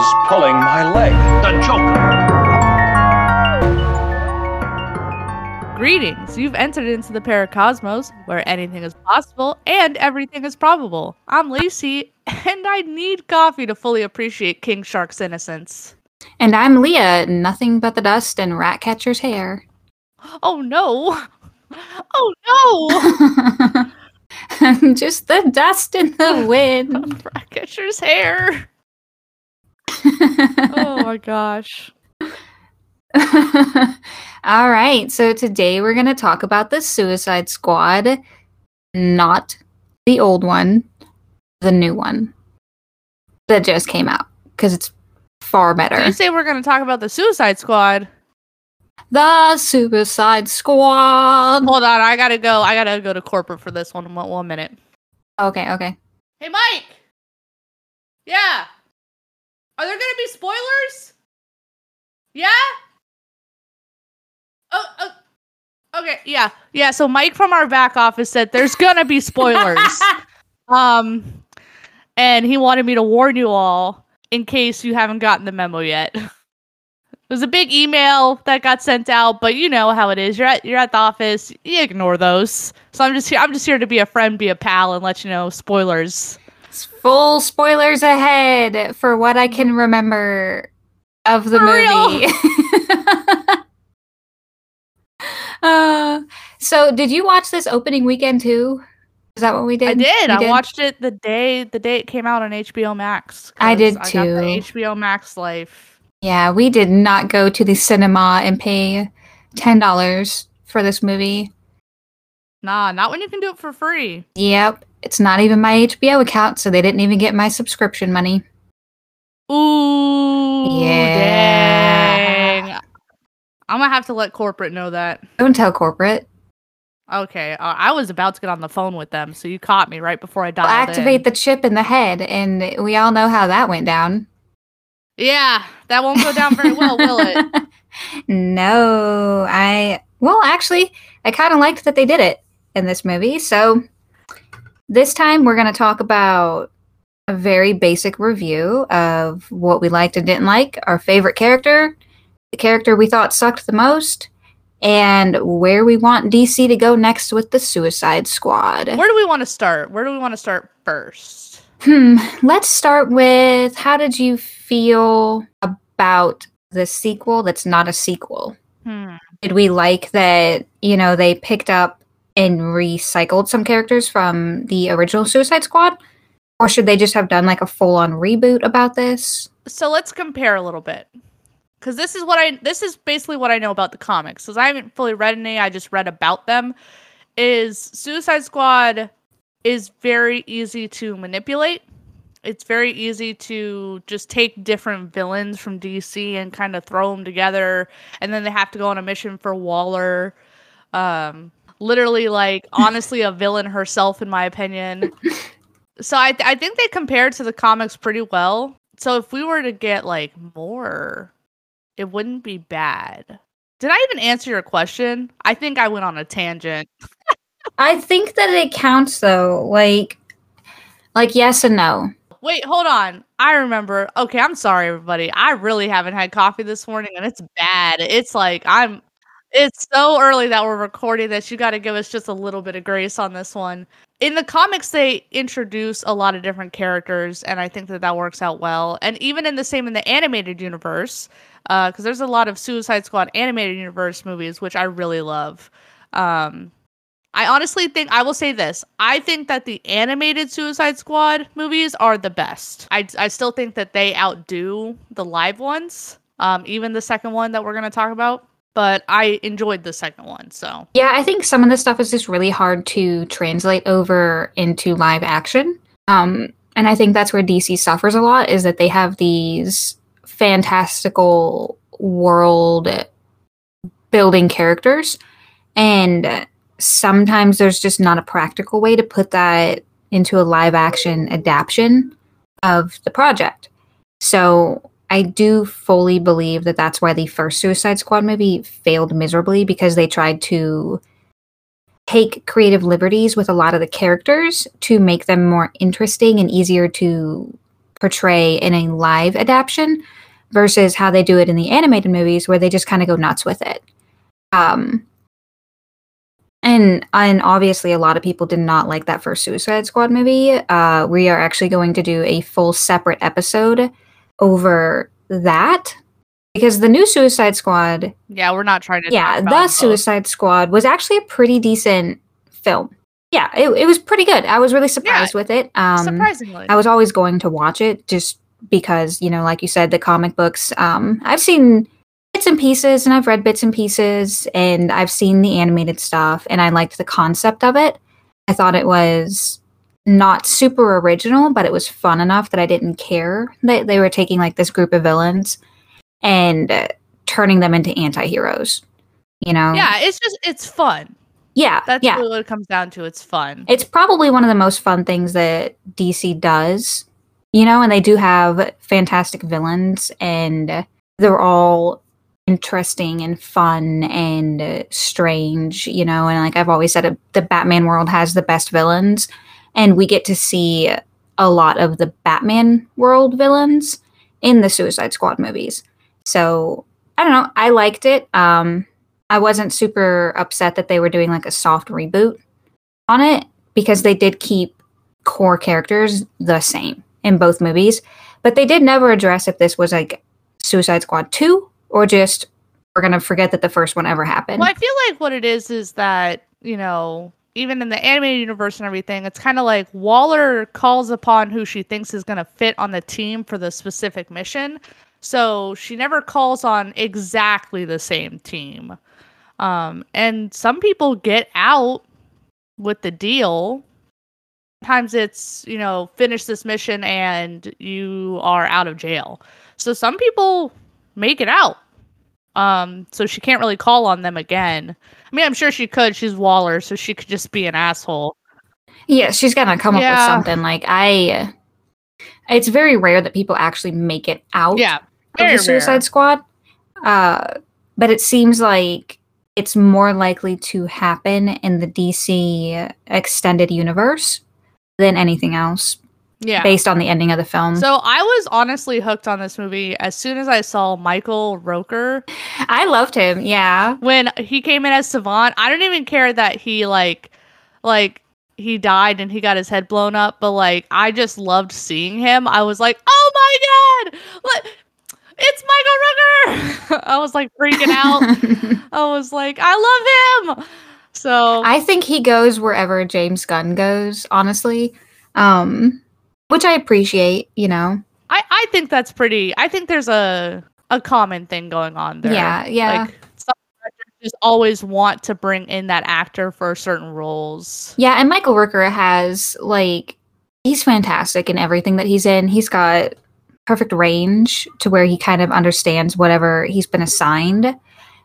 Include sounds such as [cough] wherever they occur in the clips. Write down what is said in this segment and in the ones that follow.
was pulling my leg. The Joker. Greetings! You've entered into the Paracosmos, where anything is possible and everything is probable. I'm Lacey, and I need coffee to fully appreciate King Shark's innocence. And I'm Leah, nothing but the dust and Ratcatcher's hair. [gasps] Oh no! [laughs] Oh no! [laughs] Just the dust in the [laughs] wind. Ratcatcher's hair. Oh my [laughs] gosh. All right, so today we're going to talk about the Suicide Squad, not the old one, the new one that just came out because it's far better. Did you say we're going to talk about the Suicide Squad? The Suicide Squad. Hold on, I gotta go. I gotta go to corporate for this one. One, one minute. Okay, okay. Hey, Mike. Yeah. Are there gonna be spoilers? Yeah. Oh, oh, okay, yeah, yeah. So Mike from our back office said there's gonna be spoilers. [laughs] um, and he wanted me to warn you all in case you haven't gotten the memo yet. [laughs] It was a big email that got sent out, but you know how it is. You're at you're at the office, you ignore those. So I'm just here. I'm just here to be a friend, be a pal, and let you know spoilers. Full spoilers ahead for what I can remember of the For movie. [laughs] uh, so, did you watch this opening weekend too? Is that what we did? I did. I watched it the day the day it came out on HBO Max. I did I got the too. HBO Max life. Yeah, we did not go to the cinema and pay ten dollars for this movie. Nah, not when you can do it for free. Yep, it's not even my HBO account, so they didn't even get my subscription money. Ooh, Yeah. dang. I'm gonna have to let corporate know that. Don't tell corporate. Okay, uh, I was about to get on the phone with them, so you caught me right before I dialed activate in. the chip in the head, and we all know how that went down. Yeah, that won't go down very well, will it? [laughs] no, I well, actually, I kind of liked that they did it in this movie. So this time we're going to talk about a very basic review of what we liked and didn't like, our favorite character, the character we thought sucked the most, and where we want DC to go next with the Suicide Squad. Where do we want to start? Where do we want to start first? Hmm. Let's start with how did you feel about the sequel that's not a sequel? Hmm. Did we like that, you know, they picked up and recycled some characters from the original Suicide Squad? Or should they just have done like a full on reboot about this? So let's compare a little bit. Cuz this is what I this is basically what I know about the comics. Cuz I haven't fully read any, I just read about them. Is Suicide Squad is very easy to manipulate. It's very easy to just take different villains from DC and kind of throw them together and then they have to go on a mission for Waller. Um literally like honestly a villain herself in my opinion. So I th- I think they compared to the comics pretty well. So if we were to get like more, it wouldn't be bad. Did I even answer your question? I think I went on a tangent. [laughs] I think that it counts though. Like like yes and no. Wait, hold on. I remember. Okay, I'm sorry everybody. I really haven't had coffee this morning and it's bad. It's like I'm it's so early that we're recording this. You got to give us just a little bit of grace on this one. In the comics they introduce a lot of different characters and I think that that works out well. And even in the same in the animated universe, uh cuz there's a lot of Suicide Squad animated universe movies which I really love. Um I honestly think I will say this. I think that the animated Suicide Squad movies are the best. I, I still think that they outdo the live ones. Um, even the second one that we're gonna talk about. But I enjoyed the second one. So Yeah, I think some of this stuff is just really hard to translate over into live action. Um, and I think that's where DC suffers a lot is that they have these fantastical world building characters, and sometimes there's just not a practical way to put that into a live action adaptation of the project. So I do fully believe that that's why the first Suicide Squad movie failed miserably because they tried to take creative liberties with a lot of the characters to make them more interesting and easier to portray in a live adaptation versus how they do it in the animated movies where they just kind of go nuts with it. Um, and and obviously a lot of people did not like that first Suicide Squad movie. Uh, we are actually going to do a full separate episode over that because the new Suicide Squad, Yeah, we're not trying to. yeah, the both. Suicide Squad was actually a pretty decent film. Yeah, it, it was pretty good. I was really surprised with it. Um, Surprisingly, I was always going to watch it just because, you know, like you said, the comic books. Um, I've seen bits and pieces and I've read bits and pieces and I've seen the animated stuff and I liked the concept of it. I thought it was not super original, but it was fun enough that I didn't care that they were taking like this group of villains and uh, turning them into anti heroes. You know? yeah, it's just it's fun. Yeah. That's yeah. really what it comes down to. It's fun. It's probably one of the most fun things that DC does, you know, and they do have fantastic villains and they're all interesting and fun and uh, strange, you know, and like I've always said, uh, the Batman world has the best villains and we get to see a lot of the Batman world villains in the Suicide Squad movies. So, I don't know, I liked it. Um I wasn't super upset that they were doing like a soft reboot on it because they did keep core characters the same in both movies, but they did never address if this was like Suicide Squad 2 or just we're going to forget that the first one ever happened. Well, I feel like what it is is that, you know, even in the animated universe and everything, it's kind of like Waller calls upon who she thinks is going to fit on the team for the specific mission. So she never calls on exactly the same team. Um, and some people get out with the deal. Sometimes it's, you know, finish this mission and you are out of jail. So some people make it out. Um, so she can't really call on them again. I mean, I'm sure she could. She's Waller, so she could just be an asshole. yeah, she's to come up with something like I it's very rare that people actually make it out Yeah, of the Suicide rare. Squad. Uh, but it seems like it's more likely to happen in the DC extended universe than anything else, Yeah. based on the ending of the film. So I was honestly hooked on this movie as soon as I saw Michael Rooker I loved him. Yeah, when he came in as Savant. I don't even care that he like like he died and he got his head blown up, but like I just loved seeing him. I was like, "Oh my god! What? It's Michael Rooker!" [laughs] I was like freaking out. [laughs] I was like, "I love him!" So I think he goes wherever James Gunn goes. Honestly, um, which I appreciate. You know, I I think that's pretty. I think there's a a common thing going on there. Yeah, yeah. Like some directors just always want to bring in that actor for certain roles. yeah. And Michael Rooker has like he's fantastic in everything that he's in. He's got perfect range to where he kind of understands whatever he's been assigned.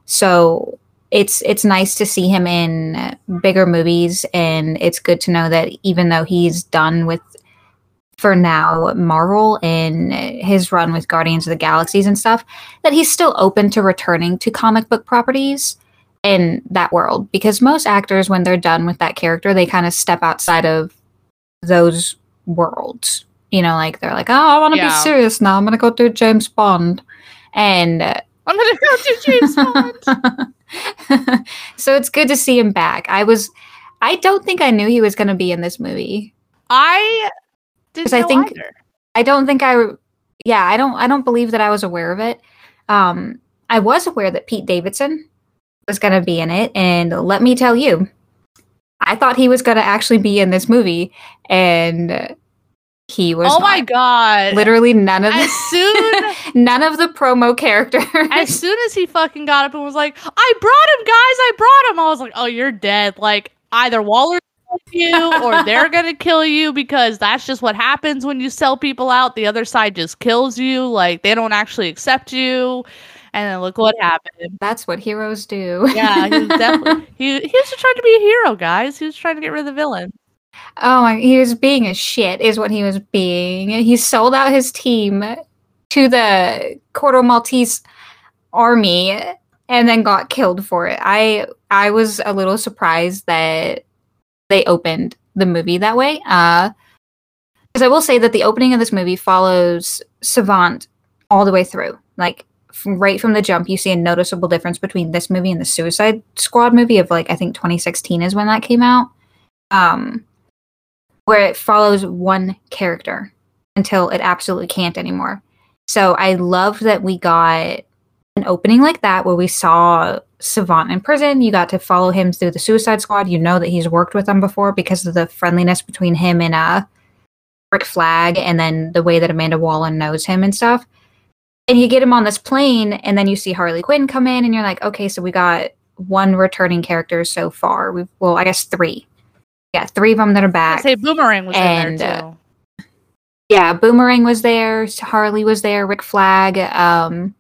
So it's it's nice to see him in bigger movies and it's good to know that even though he's done with for now Marvel in his run with Guardians of the Galaxies and stuff that he's still open to returning to comic book properties in that world. Because most actors when they're done with that character they kind of step outside of those worlds. You know like they're like oh i want to Yeah. be serious now. I'm gonna go do james bond. And uh, [laughs] I'm gonna go do James Bond. [laughs] so it's good to see him back. I was i don't think i knew he was gonna be in this movie. I didn't 'Cause I think- either. I don't think I yeah, I don't I don't believe that I was aware of it. Um I was aware that Pete Davidson was going to be in it and let me tell you I thought he was going to actually be in this movie and he was Oh my god! literally none of As the [laughs] soon none of the promo characters. as soon as he fucking got up and was like, "I brought him, guys! I brought him!" I was like, "Oh, you're dead!" Like either kill you or they're [laughs] gonna kill you because that's just what happens when you sell people out. The other side just kills you. Like they don't actually accept you. And then look what happened. That's what heroes do. Yeah, he was [laughs] definitely he, he was just trying to be a hero, guys. He was trying to get rid of the villain. Oh my, he was being a shit, is what he was being. He sold out his team to the Corto Maltese army and then got killed for it. I I was a little surprised that they opened the movie that way. Uh Because I will say that the opening of this movie follows Savant all the way through. Like right from the jump, you see a noticeable difference between this movie and the Suicide Squad movie of like I think 2016 is when that came out. Um, where it follows one character until it absolutely can't anymore. So I love that we got an opening like that where we saw Savant in prison. You got to follow him through the Suicide Squad. You know that he's worked with them before because of the friendliness between him and uh Rick Flag and then the way that Amanda Waller knows him and stuff. And you get him on this plane and then you see Harley Quinn come in and you're like, okay, so we got one returning character so far. We've well, I guess three. Yeah, three of them that are I back. say Boomerang was And, there too. yeah, Boomerang was there, Harley was there, Rick Flag, um,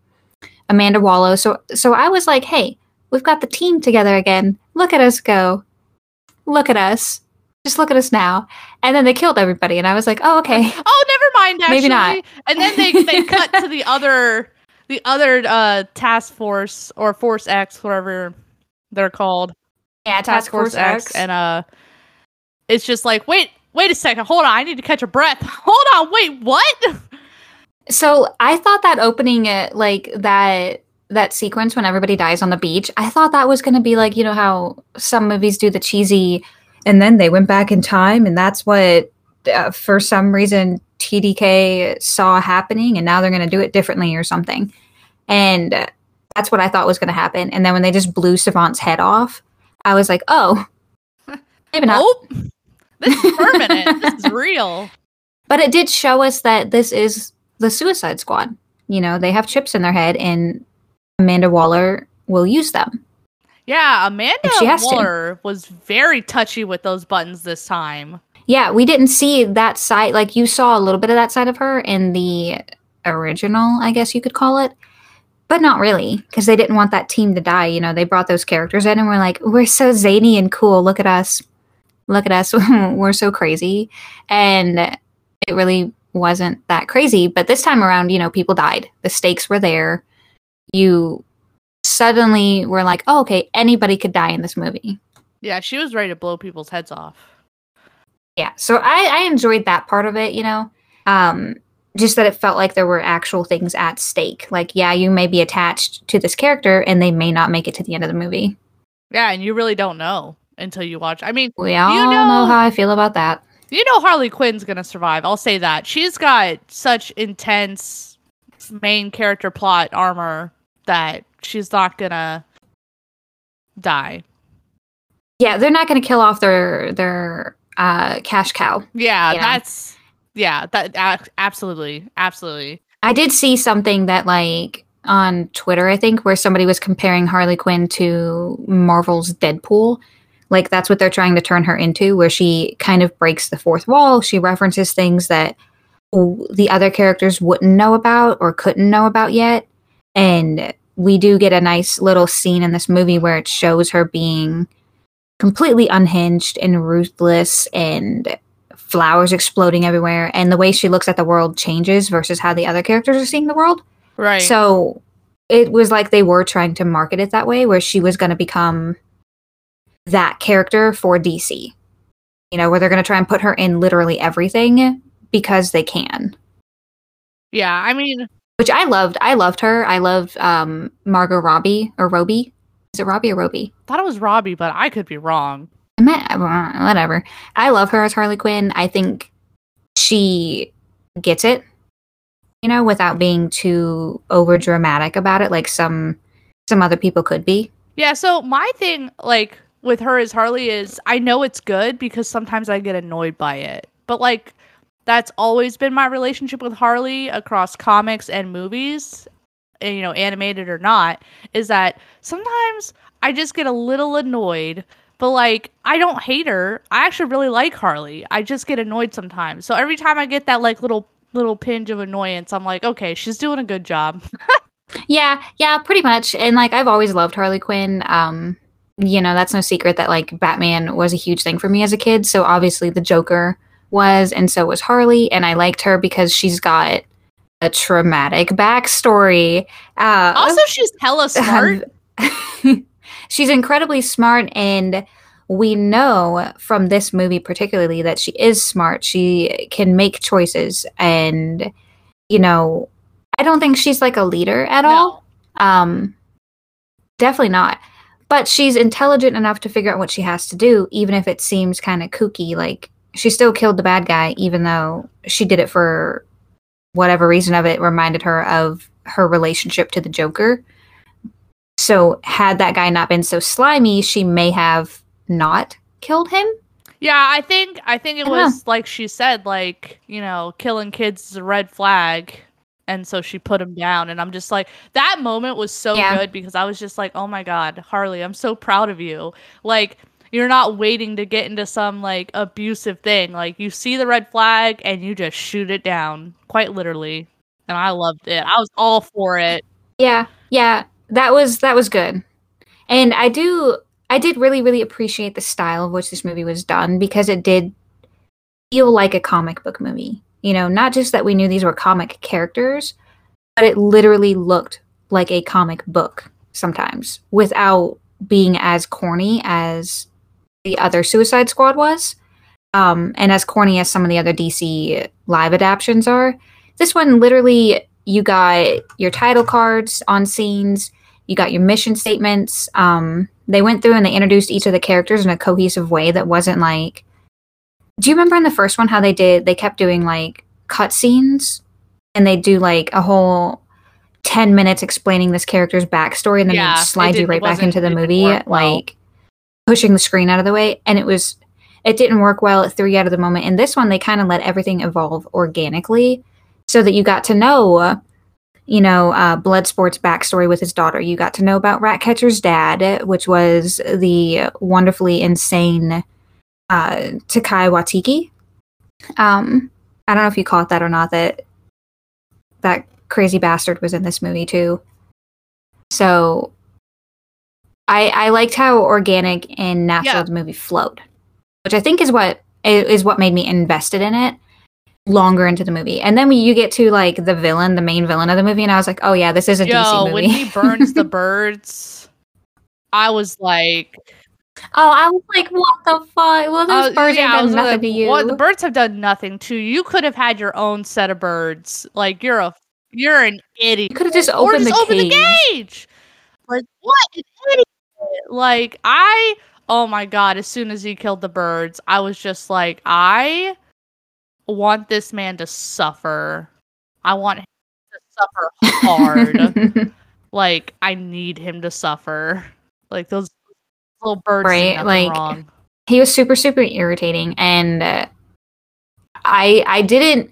Amanda Waller. So so I was like, hey, we've got the team together again. Look at us go. Look at us. Just look at us now. And then they killed everybody, and I was like, oh okay. [laughs] Oh, never mind. Actually. Maybe not. And then they they [laughs] cut to the other the other uh task force or Force X, whatever they're called, Yeah, Task Force X, and uh, it's just like wait. Wait a second. Hold on. I need to catch a breath. [laughs] Hold on. Wait. What? So I thought that opening it like that that sequence when everybody dies on the beach, I thought that was going to be like, you know how some movies do the cheesy and then they went back in time and that's what uh, for some reason TDK saw happening and now they're going to do it differently or something. And uh, that's what I thought was going to happen. And then when they just blew Savant's head off, I was like, "Oh, [laughs] maybe not." Nope. This is permanent. this is real. [laughs] But it did show us that this is the Suicide Squad. You know, they have chips in their head, and Amanda Waller will use them. Yeah, Amanda has to. Waller was very touchy with those buttons this time. Yeah, we didn't see that side. Like, you saw a little bit of that side of her in the original, I guess you could call it. But not really, because they didn't want that team to die. You know, they brought those characters in and we're like, we're so zany and cool. Look at us. Look at us. [laughs] we're so crazy. And it really wasn't that crazy. But this time around, you know, people died. The stakes were there. You suddenly were like, oh, okay, anybody could die in this movie. Yeah, she was ready to blow people's heads off. Yeah. So I, I enjoyed that part of it, you know. Um, just that it felt like there were actual things at stake. Like, yeah, you may be attached to this character and they may not make it to the end of the movie. Yeah, and you really don't know until you watch. I mean, We all You know, know- how I feel about that. you know Harley Quinn's gonna survive. I'll say that. She's got such intense main character plot armor that she's not gonna die. Yeah, they're not to kill off their their uh, cash cow. Yeah, You know? that's yeah, that absolutely, absolutely. I did see something that like on Twitter, I think, where somebody was comparing Harley Quinn to Marvel's Deadpool. Like that's what they're trying to turn her into, where she kind of breaks the fourth wall. She references things that the other characters wouldn't know about or couldn't know about yet. And we do get a nice little scene in this movie where it shows her being completely unhinged and ruthless and flowers exploding everywhere and the way she looks at the world changes versus how the other characters are seeing the world. Right. So it was like they were trying to market it that way where she was going to become that character for DC. You know, where they're going to try and put her in literally everything because they can. yeah, I mean, Which I loved. I loved her. I loved um Margot Robbie or Robbie. Is it Robbie or Robbie? thought it was Robbie, but I could be wrong. I meant, whatever. I love her as Harley Quinn. I think she gets it, you know, without being too over dramatic about it, like some some other people could be. Yeah, so my thing, like with her as Harley, is I know it's good because sometimes I get annoyed by it. But like that's always been my relationship with Harley across comics and movies, you know, animated or not, is that sometimes I just get a little annoyed. But like I don't hate her. I actually really like Harley. I just get annoyed sometimes. So every time I get that like little little pinch of annoyance, I'm like, okay, she's doing a good job. [laughs] Yeah, yeah, pretty much. And like I've always loved Harley Quinn. Um, you know, that's no secret that like Batman was a huge thing for me as a kid. So obviously the Joker was, and so was Harley, and I liked her because she's got a traumatic backstory. Uh, Also, she's hella [laughs] smart. [laughs] she's incredibly smart and we know from this movie particularly that she is smart. She can make choices and you know, I don't think she's like a leader at No. all. Um definitely not. But she's intelligent enough to figure out what she has to do even if it seems kind of kooky like she still killed the bad guy even though she did it for whatever reason of it reminded her of her relationship to the Joker. So had that guy not been so slimy, she may have not killed him. Yeah, I think I think it I was like she said, like you know, killing kids is a red flag, and so she put him down. And I'm just like, that moment was so Yeah. good because I was just like, oh my god, Harley, I'm so proud of you. Like you're not waiting to get into some like abusive thing. Like you see the red flag and you just shoot it down, quite literally. And I loved it. I was all for it. Yeah, yeah, that was that was good. And I do I did really really appreciate the style of which this movie was done because it did feel like a comic book movie. You know, not just that we knew these were comic characters, but it literally looked like a comic book sometimes without being as corny as the other Suicide Squad was. Um, and as corny as some of the other DC live adaptions are. This one literally you got your title cards on scenes, you got your mission statements. Um, they went through and they introduced each of the characters in a cohesive way that wasn't like. Do you remember in the first one how they did? They kept doing like cutscenes, and they do like a whole ten minutes explaining this character's backstory, and then Yeah, slide you right back into the movie, well. Pushing the screen out of the way, and it was. It didn't work well. It threw you out of the moment. In this one, they kind of let everything evolve organically so that you got to know you know uh, bloodsport's backstory with his daughter you got to know about ratcatcher's dad which was the wonderfully insane uh, Taika Waititi um, i don't know if you caught that or not that that crazy bastard was in this movie too so i i liked how organic and natural Yeah. the movie flowed which i think is what is what made me invested in it longer into the movie. And then when you get to like the villain, the main villain of the movie, and I was like, oh yeah, this is a Yo, DC movie. when he burns the [laughs] birds, I was like, oh, I was like, what the fuck? Well, those Uh, birds yeah, was done nothing like, to you. What, the birds have done nothing to you. You could have had your own set of birds. Like you're a you're an idiot. you could have just or opened just the open cage. the cage. Like what an idiot. Like I oh my god, as soon as he killed the birds, I was just like, I want this man to suffer. I want him to suffer hard. [laughs] like I need him to suffer. Like those little birds Right, like- wrong. he was super super irritating and uh, i i didn't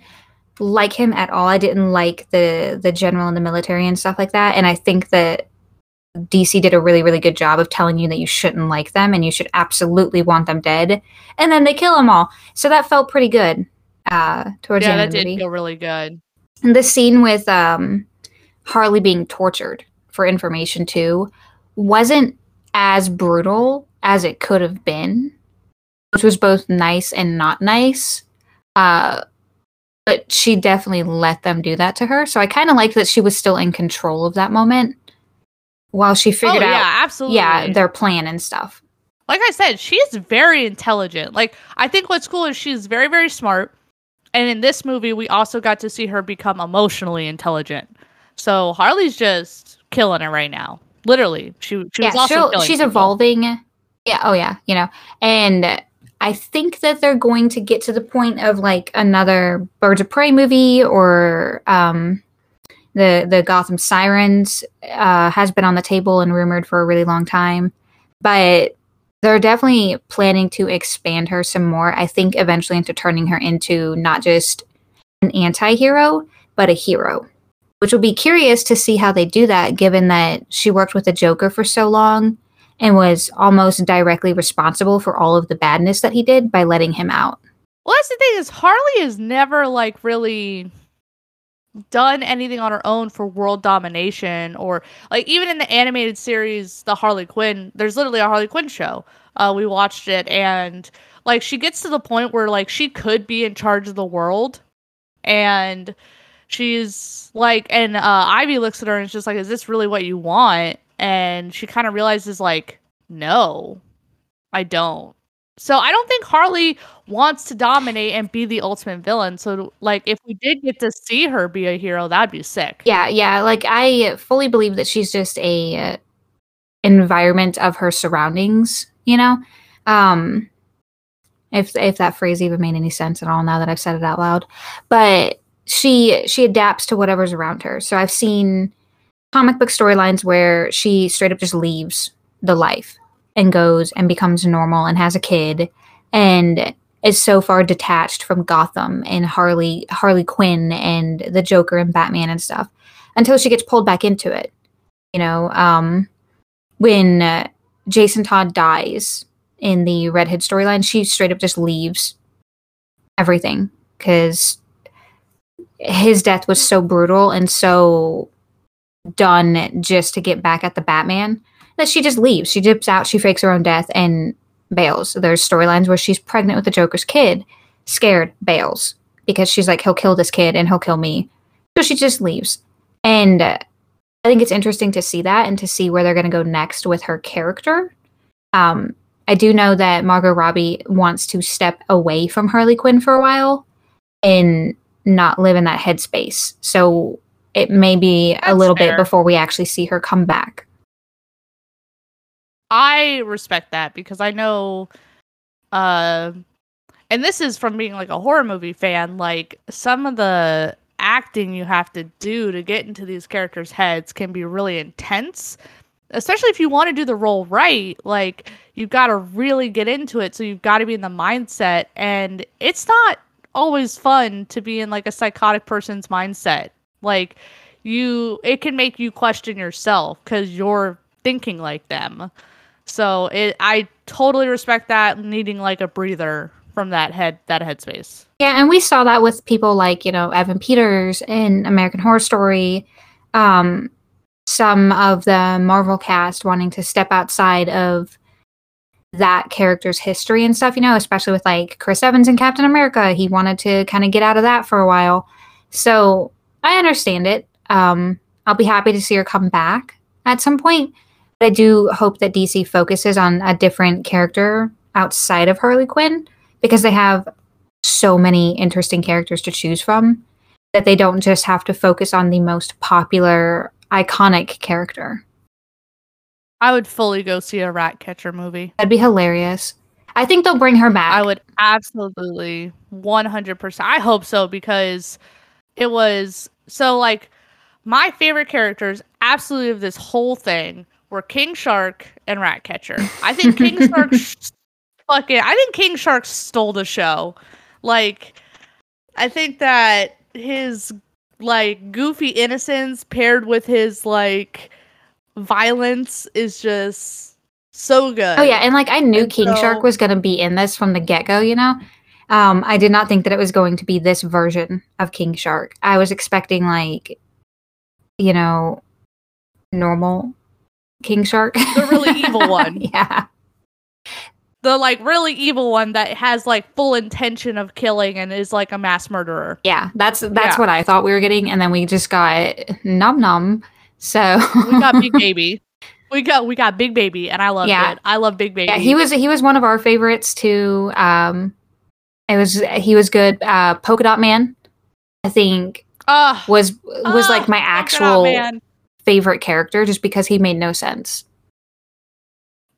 like him at all i didn't like the the general and the military and stuff like that and i think that dc did a really really good job of telling you that you shouldn't like them and you should absolutely want them dead and then they kill them all so that felt pretty good uh towards Yeah, the end of the did movie feel really good. and the scene with um, Harley being tortured for information too wasn't as brutal as it could have been, which was both nice and not nice. Uh, but she definitely let them do that to her. So I kind of liked that she was still in control of that moment while she figured Oh yeah, out, absolutely. yeah, their plan and stuff. like I said, she's very intelligent. Like I think what's cool is she's very very smart. And in this movie, we also got to see her become emotionally intelligent. So Harley's just killing it right now. Literally, she she was yeah, also she's people. evolving. Yeah, oh yeah, you know, and I think that they're going to get to the point of like another Birds of Prey movie or um, the the Gotham Sirens uh, has been on the table and rumored for a really long time, but they're definitely planning to expand her some more. I think eventually into turning her into not just an anti-hero but a hero which will be curious to see how they do that given that she worked with the Joker for so long and was almost directly responsible for all of the badness that he did by letting him out. Well, that's the thing is Harley is never like really done anything on her own for world domination or like even in the animated series the Harley Quinn there's literally a Harley Quinn show uh we watched it and like she gets to the point where like she could be in charge of the world and she's like and uh Ivy looks at her and is just like is this really what you want and she kind of realizes like no I don't. So I don't think Harley wants to dominate and be the ultimate villain. So like if we did get to see her be a hero, that'd be sick. Yeah, yeah. Like I fully believe that she's just a uh, environment of her surroundings. You know, um, if if that phrase even made any sense at all now that I've said it out loud, but she she adapts to whatever's around her. So I've seen comic book storylines where she straight up just leaves the life and goes and becomes normal and has a kid and is so far detached from Gotham and Harley Harley Quinn and the Joker and Batman and stuff until she gets pulled back into it. You know, um, when uh, Jason Todd dies in the Red Hood storyline, she straight up just leaves everything because his death was so brutal and so done just to get back at the Batman that she just leaves. She dips out, she fakes her own death, and bails. There's storylines where she's pregnant with the Joker's kid, scared, bails because she's like, he'll kill this kid and he'll kill me. So she just leaves. And uh, I think it's interesting to see that and to see where they're going to go next with her character. Um, I do know that Margot Robbie wants to step away from Harley Quinn for a while and not live in that headspace. So it may be That's a little fair. bit before we actually see her come back. I respect that because I know uh and this is from being like a horror movie fan, like some of the acting you have to do to get into these characters' heads can be really intense. Especially if you want to do the role right, like you've got to really get into it. So you've got to be in the mindset. And it's not always fun to be in like a psychotic person's mindset. Like you, it can make you question yourself because you're thinking like them. So it, I totally respect that needing like a breather from that head, that headspace. Yeah, and we saw that with people like, you know, Evan Peters in American Horror Story. Um, some of the Marvel cast wanting to step outside of that character's history and stuff, you know, especially with like Chris Evans and Captain America. He wanted to kind of get out of that for a while. So I understand it. Um, I'll be happy to see her come back at some point. But I do hope that DC focuses on a different character outside of Harley Quinn because they have so many interesting characters to choose from that they don't just have to focus on the most popular, iconic character. I would fully go see a rat catcher movie. That'd be hilarious. I think they'll bring her back. I would absolutely 100%. I hope so because it was so like my favorite characters absolutely of this whole thing were King Shark and Ratcatcher. I think King Shark [laughs] sh- fucking I think King Shark stole the show. Like I think that his like goofy innocence paired with his like violence is just so good. Oh yeah, and like I knew And King so- Shark was going to be in this from the get go. You know, um, I did not think that it was going to be this version of King Shark. I was expecting like, you know, normal King Shark, The really evil one. [laughs] yeah, the like really evil one that has like full intention of killing and is like a mass murderer. yeah. That's that's Yeah. what I thought we were getting, and then we just got Num Num. So We got Big [laughs] Baby. We got we got Big Baby and I love Yeah. it. I love Big Baby. yeah, he was he was one of our favorites too. Um, it was he was good. Uh, Polka Dot Man, I think Ah, was was ah, like my actual man. Favorite character just because he made no sense.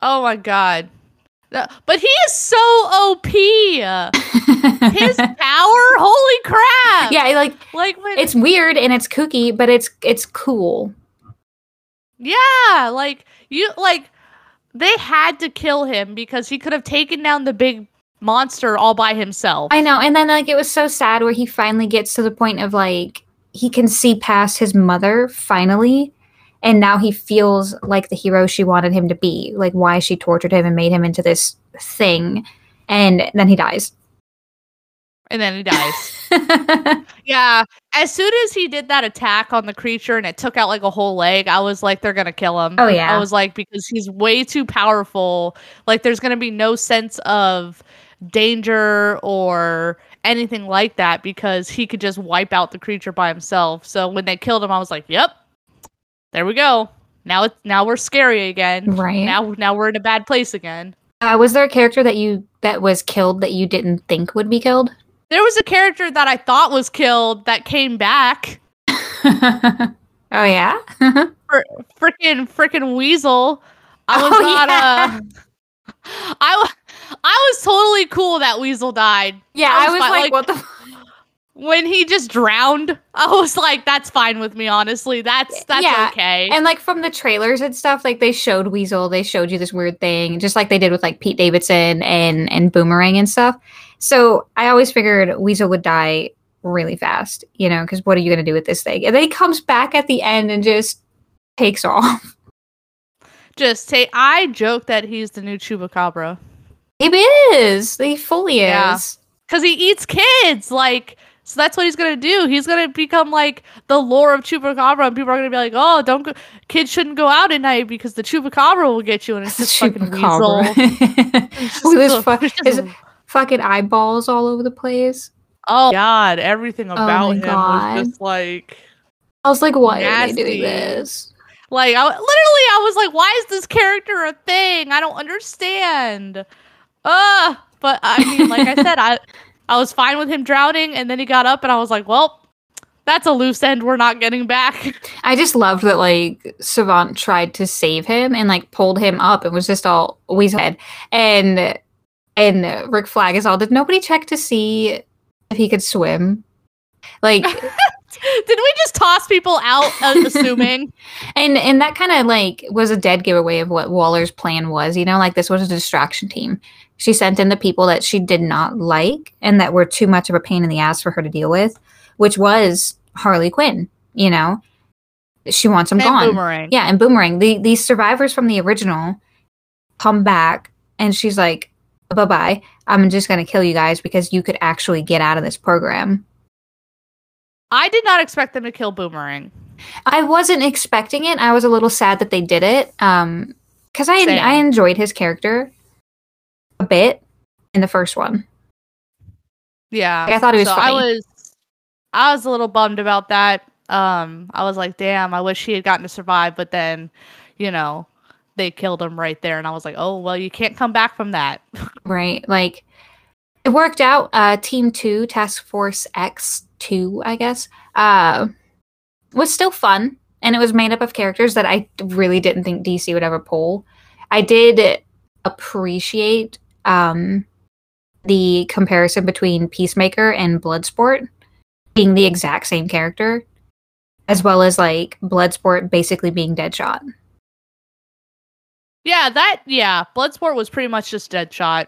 Oh my god. But he is so OP. [laughs] His power, holy crap! yeah, like like when it's weird and it's kooky, but it's it's cool. Yeah, like you like they had to kill him because he could have taken down the big monster all by himself. I know, and then like it was so sad where he finally gets to the point of like he can see past his mother finally, and now he feels like the hero she wanted him to be. Like why she tortured him and made him into this thing, and then he dies. and then he dies. [laughs] yeah, as soon as he did that attack on the creature and it took out like a whole leg, I was like they're going to kill him. Oh, yeah. I was like because he's way too powerful. Like there's going to be no sense of danger or anything like that because he could just wipe out the creature by himself. So when they killed him, I was like, "Yep. There we go. Now it's now we're scary again. right. Now now we're in a bad place again." Uh, was there a character that you that was killed that you didn't think would be killed? There was a character that I thought was killed that came back. [laughs] oh yeah, [laughs] freaking freaking weasel. I was Oh, not yeah. uh [laughs] I wa- I was totally cool that Weasel died. yeah. I I was was like, like- what the? When he just drowned, I was like, that's fine with me, honestly. That's that's Yeah, okay. and like from the trailers and stuff, like they showed Weasel, they showed you this weird thing, just like they did with like Pete Davidson and and Boomerang and stuff. So I always figured Weasel would die really fast, you know, because what are you gonna do with this thing? And then he comes back at the end and just takes [laughs] off. just say I joke that he's the new Chupacabra. He is. He fully Yeah. is. Because he eats kids. Like so that's what he's gonna do. He's gonna become like the lore of Chupacabra, and people are gonna be like, "Oh, don't go- kids shouldn't go out at night because the Chupacabra will get you." And it's [laughs] just fucking weasel. With fu- his fucking eyeballs all over the place. oh God, everything oh about my him God. was just like, I was like, why are they doing this? like I literally, I was like, "Why is this character a thing? I don't understand." Uh, but I mean, like I said, I I was fine with him drowning, and then he got up, and I was like, "Well." That's a loose end we're not getting back. I just loved that like Savant tried to save him and like pulled him up and was just all weasel head. And and Rick Flag is all did nobody check to see if he could swim? Like [laughs] Did we just toss people out, uh, [laughs] assuming? and and that kind of like was a dead giveaway of what Waller's plan was, you know, like this was a distraction team. She sent in the people that she did not like and that were too much of a pain in the ass for her to deal with, which was Harley Quinn, you know. She wants him and gone. Boomerang. Yeah, and Boomerang, the these survivors from the original come back and she's like, "Bye bye. I'm just going to kill you guys because you could actually get out of this program." I did not expect them to kill Boomerang. I wasn't expecting it. I was a little sad that they did it um cuz I Same. I enjoyed his character bit in the first one. Yeah. Like, I thought it was so I was I was a little bummed about that. Um I was like, damn, I wish he had gotten to survive, but then, you know, they killed him right there and I was like, "Oh, well, you can't come back from that." [laughs] Right? Like it worked out. Uh Team 2, Task Force X2, I guess. Uh was still fun and it was made up of characters that I really didn't think DC would ever pull. I did appreciate um the comparison between Peacemaker and Bloodsport being the exact same character as well as like Bloodsport basically being Deadshot. yeah, that yeah, Bloodsport was pretty much just Deadshot.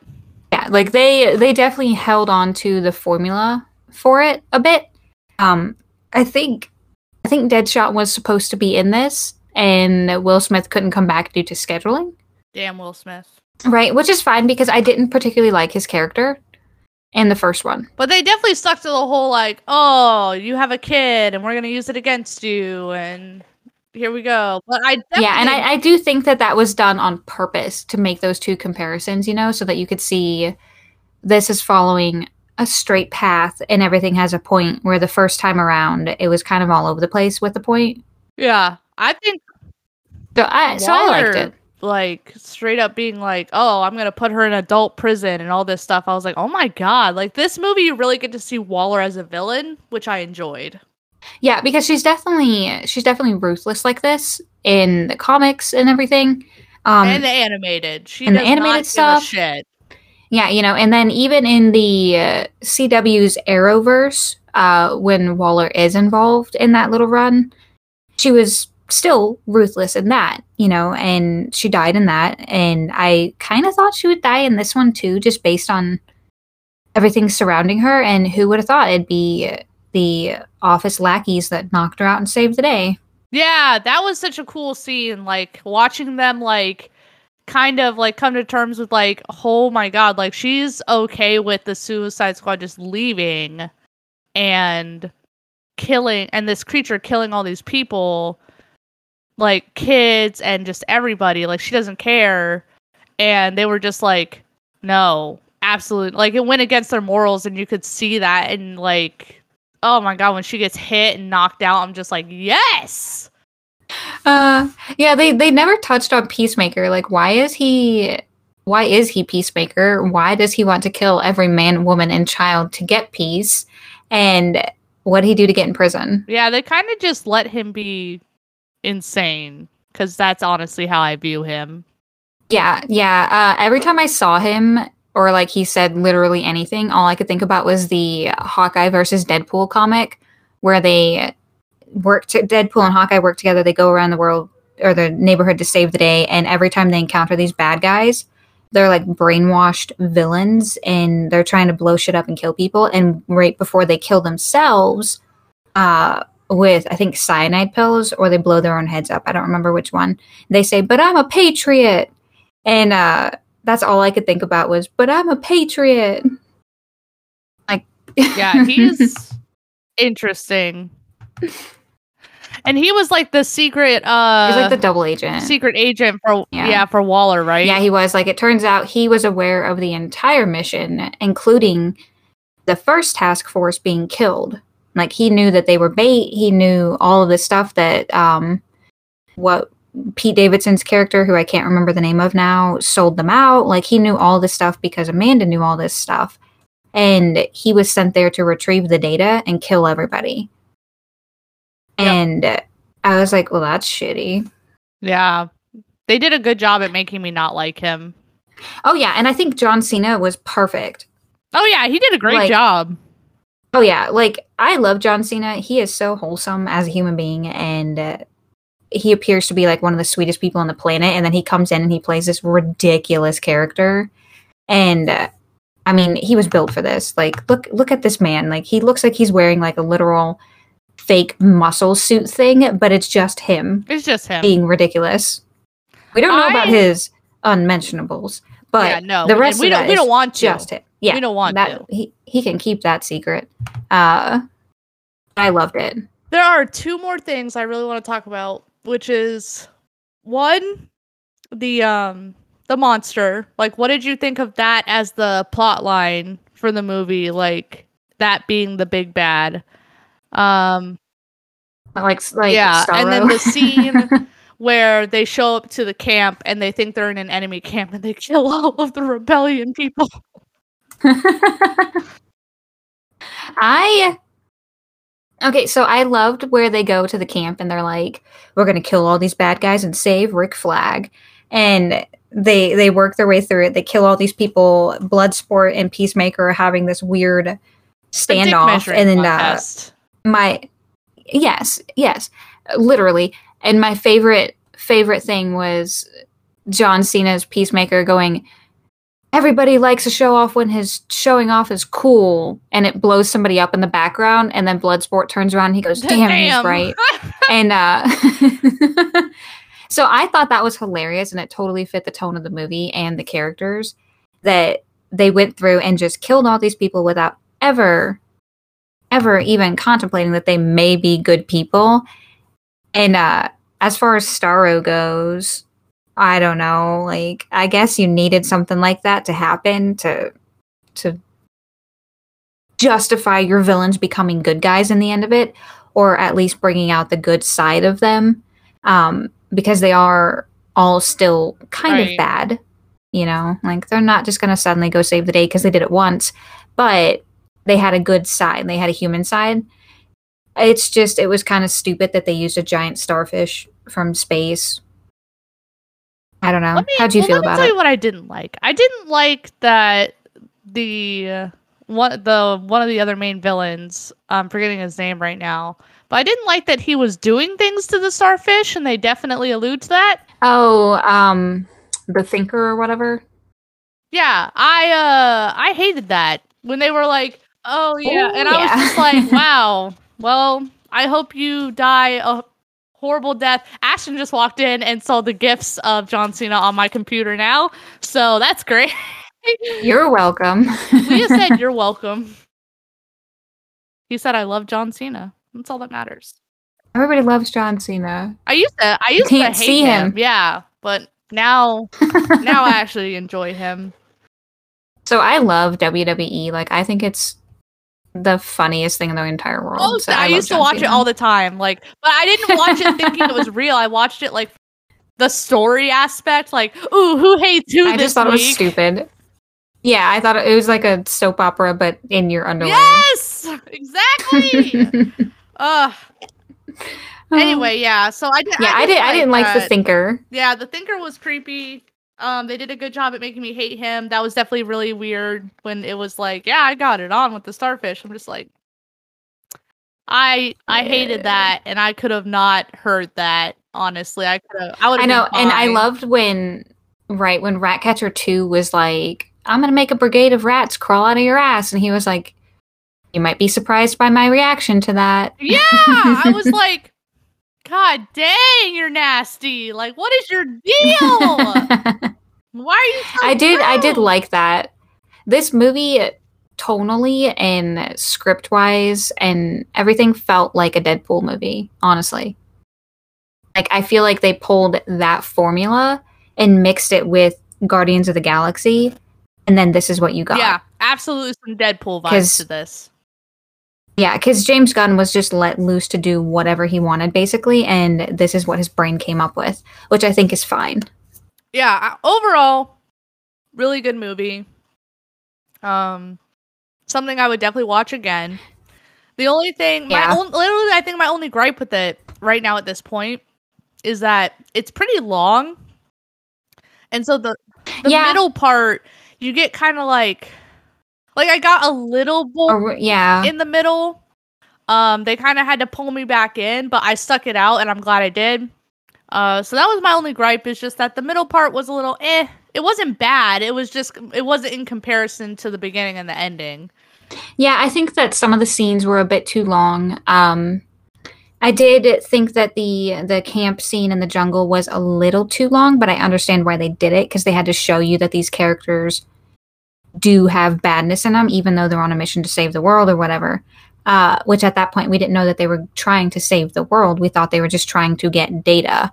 Yeah, like they they definitely held on to the formula for it a bit. Um I think I think Deadshot was supposed to be in this and Will Smith couldn't come back due to scheduling. Damn Will Smith. Right, which is fine because I didn't particularly like his character in the first one. But they definitely stuck to the whole like, "Oh, you have a kid and we're going to use it against you." And here we go. But I definitely Yeah, and I, I do think that that was done on purpose to make those two comparisons, you know, so that you could see this is following a straight path and everything has a point where the first time around it was kind of all over the place with the point. Yeah, I think So I so I liked it. Like straight up being like, "Oh, I'm gonna put her in adult prison and all this stuff." I was like, "Oh my god!" Like this movie, you really get to see Waller as a villain, which I enjoyed. Yeah, because she's definitely she's definitely ruthless like this in the comics and everything. Um and the animated, she and the animated not give a stuff. shit. Yeah, you know, and then even in the uh, CW's Arrowverse, uh, when Waller is involved in that little run, she was still ruthless in that, you know, and she died in that. And I kind of thought she would die in this one too, just based on everything surrounding her. And who would have thought it'd be the office lackeys that knocked her out and saved the day? Yeah, that was such a cool scene. Like watching them, like kind of like come to terms with like, oh my god, like she's okay with the Suicide Squad just leaving and killing, and this creature killing all these people, like kids and just everybody. Like she doesn't care, and they were just like, no, absolutely. Like it went against their morals, and you could see that, and like. Oh my god, when she gets hit and knocked out, I'm just like, yes! Uh, yeah, they they never touched on Peacemaker. Like, why is he why is he peacemaker? Why does he want to kill every man, woman, and child to get peace? And what did he do to get in prison? Yeah, they kind of just let him be insane because that's honestly how I view him. Yeah, yeah. Uh, every time I saw him, or like he said literally anything, all I could think about was the Hawkeye versus Deadpool comic where they work to Deadpool and Hawkeye work together. They go around the world or the neighborhood to save the day, and every time they encounter these bad guys, they're like brainwashed villains and they're trying to blow shit up and kill people. And right before they kill themselves, uh, with I think cyanide pills, or they blow their own heads up. I don't remember which one. They say, "But I'm a patriot," and uh, that's all I could think about was, "But I'm a patriot." Like, yeah, [laughs] he's interesting. And he was like the secret uh He's like the double agent. secret agent for Yeah. yeah, for Waller, right? Yeah, he was. Like, it turns out he was aware of the entire mission, including the first task force being killed. Like, he knew that they were bait. He knew all of the stuff that, um, what Pete Davidson's character, who I can't remember the name of now, sold them out. Like, he knew all this stuff because Amanda knew all this stuff. And he was sent there to retrieve the data and kill everybody. Yep. And I was like, well, that's shitty. Yeah. They did a good job at making me not like him. Oh, yeah. And I think John Cena was perfect. Oh yeah, he did a great Like- job. Oh yeah, like I love John Cena. He is so wholesome as a human being, and uh, he appears to be like one of the sweetest people on the planet. And then he comes in and he plays this ridiculous character, and uh, I mean, he was built for this. Like, look, look at this man. Like, he looks like he's wearing like a literal fake muscle suit thing, but it's just him It's just him. being ridiculous. We don't know about his unmentionables, but yeah, no. the rest we of don't we don't want to. just him. Yeah, We don't want that to. he he can keep that secret. Uh, I loved it. There are two more things I really want to talk about, which is one, the um the monster. Like what did you think of that as the plot line for the movie? Like that being the big bad. Um Like like yeah, and then the scene [laughs] where they show up to the camp and they think they're in an enemy camp and they kill all of the rebellion people. I okay, so I loved where they go to the camp and they're like, "We're gonna kill all these bad guys and save Rick Flag," and they they work their way through it. They kill all these people. Bloodsport and Peacemaker are having this weird standoff, and then uh, my yes yes literally and my favorite favorite thing was john cena's peacemaker going everybody likes to show off when his showing off is cool and it blows somebody up in the background and then bloodsport turns around and he goes [laughs] damn, he's right. [laughs] And uh [laughs] so i thought that was hilarious and it totally fit the tone of the movie and the characters that they went through and just killed all these people without ever ever even contemplating that they may be good people. And uh as far as starro goes i don't know like i guess you needed something like that to happen to to justify your villains becoming good guys in the end of it or at least bringing out the good side of them um because they are all still kind of bad you know? Like they're not just going to suddenly go save the day because they did it once but they had a good side they had a human side. It's just it was kind of stupid that they used a giant starfish from space i don't know me- how'd you well, feel let me about tell it you what I didn't like. I didn't like that the uh, one the one of the other main villains. I'm forgetting his name right now, but I didn't like that he was doing things to the starfish, and they definitely allude to that. oh um the thinker or whatever Yeah, I uh I hated that when they were like, "Oh yeah," Oh, and I was just like, [laughs] "Wow, well, I hope you die a horrible death." Ashton just walked in and saw the gifts of John Cena on my computer now, so that's great. [laughs] you're welcome Leah said, [laughs] "You're welcome." He said, "I love John Cena." That's all that matters. everybody loves john cena I used to, I used to hate him. him. yeah, but now, [laughs] now I actually enjoy him. so i love wwe like i think it's the funniest thing in the entire world Oh, so I, love used to John watch it all the time. Like, but I didn't watch it thinking it was real. I watched it like the story aspect. Like, ooh, who hates who? I this just thought it was stupid. Yeah, I thought it was like a soap opera, but in your underwear. Yes, exactly. [laughs] Ugh. Um, anyway, yeah. So I did. yeah, I did. I didn't like the thinker. Yeah, the thinker was creepy. Um, they did a good job at making me hate him. That was definitely really weird when it was like, yeah, I got it on with the starfish. I'm just like, I I hated that, and I could have not heard that. Honestly, I could have. I would. I know, and I loved when right when Ratcatcher Two was like, "I'm gonna make a brigade of rats crawl out of your ass," and he was like, "You might be surprised by my reaction to that." Yeah, I was [laughs] like, God dang, you're nasty. Like, what is your deal? [laughs] Why are you? So I did. I did like that. This movie, tonally and script wise, and everything felt like a Deadpool movie. Honestly, like I feel like they pulled that formula and mixed it with Guardians of the Galaxy, and then this is what you got. Yeah, absolutely some Deadpool vibes to this. Yeah, because James Gunn was just let loose to do whatever he wanted, basically, and this is what his brain came up with, which I think is fine. Yeah, overall, really good movie. Um, something I would definitely watch again. The only thing, Yeah. my own, literally, I think my only gripe with it right now at this point is that it's pretty long, and so the the Yeah. middle part you get kind of like, like I got a little bored Or, yeah, in the middle. Um, they kind of had to pull me back in, but I stuck it out, and I'm glad I did. Uh, so that was my only gripe is just that the middle part was a little eh. It wasn't bad. It was just it wasn't in comparison to the beginning and the ending. yeah. I think that some of the scenes were a bit too long. Um, I did think that the the camp scene in the jungle was a little too long, but I understand why they did it because they had to show you that these characters do have badness in them, even though they're on a mission to save the world or whatever. Uh, which at that point we didn't know that they were trying to save the world. We thought they were just trying to get data.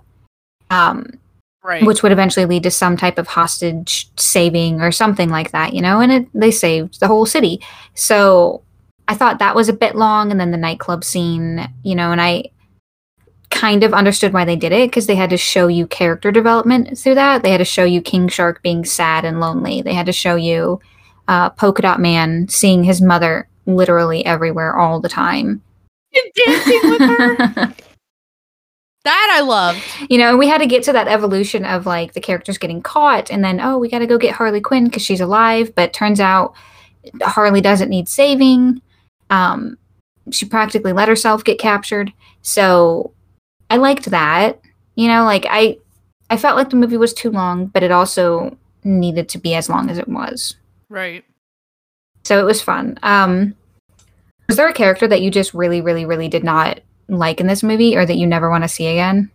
Um, Right. which would eventually lead to some type of hostage saving or something like that, you know, and it, they saved the whole city. So I thought that was a bit long. And then the nightclub scene, you know, and I kind of understood why they did it because they had to show you character development through that. They had to show you King Shark being sad and lonely. They had to show you uh, Polka Dot Man seeing his mother literally everywhere all the time. And dancing with her. [laughs] that I loved. you know, we had to get to that evolution of like the characters getting caught and then, oh, we got to go get Harley Quinn because she's alive. But turns out Harley doesn't need saving. Um, she practically let herself get captured. So I liked that. You know, like I, I felt like the movie was too long, but it also needed to be as long as it was. Right. So it was fun. Um, was there a character that you just really, really, really did not like in this movie or that you never want to see again?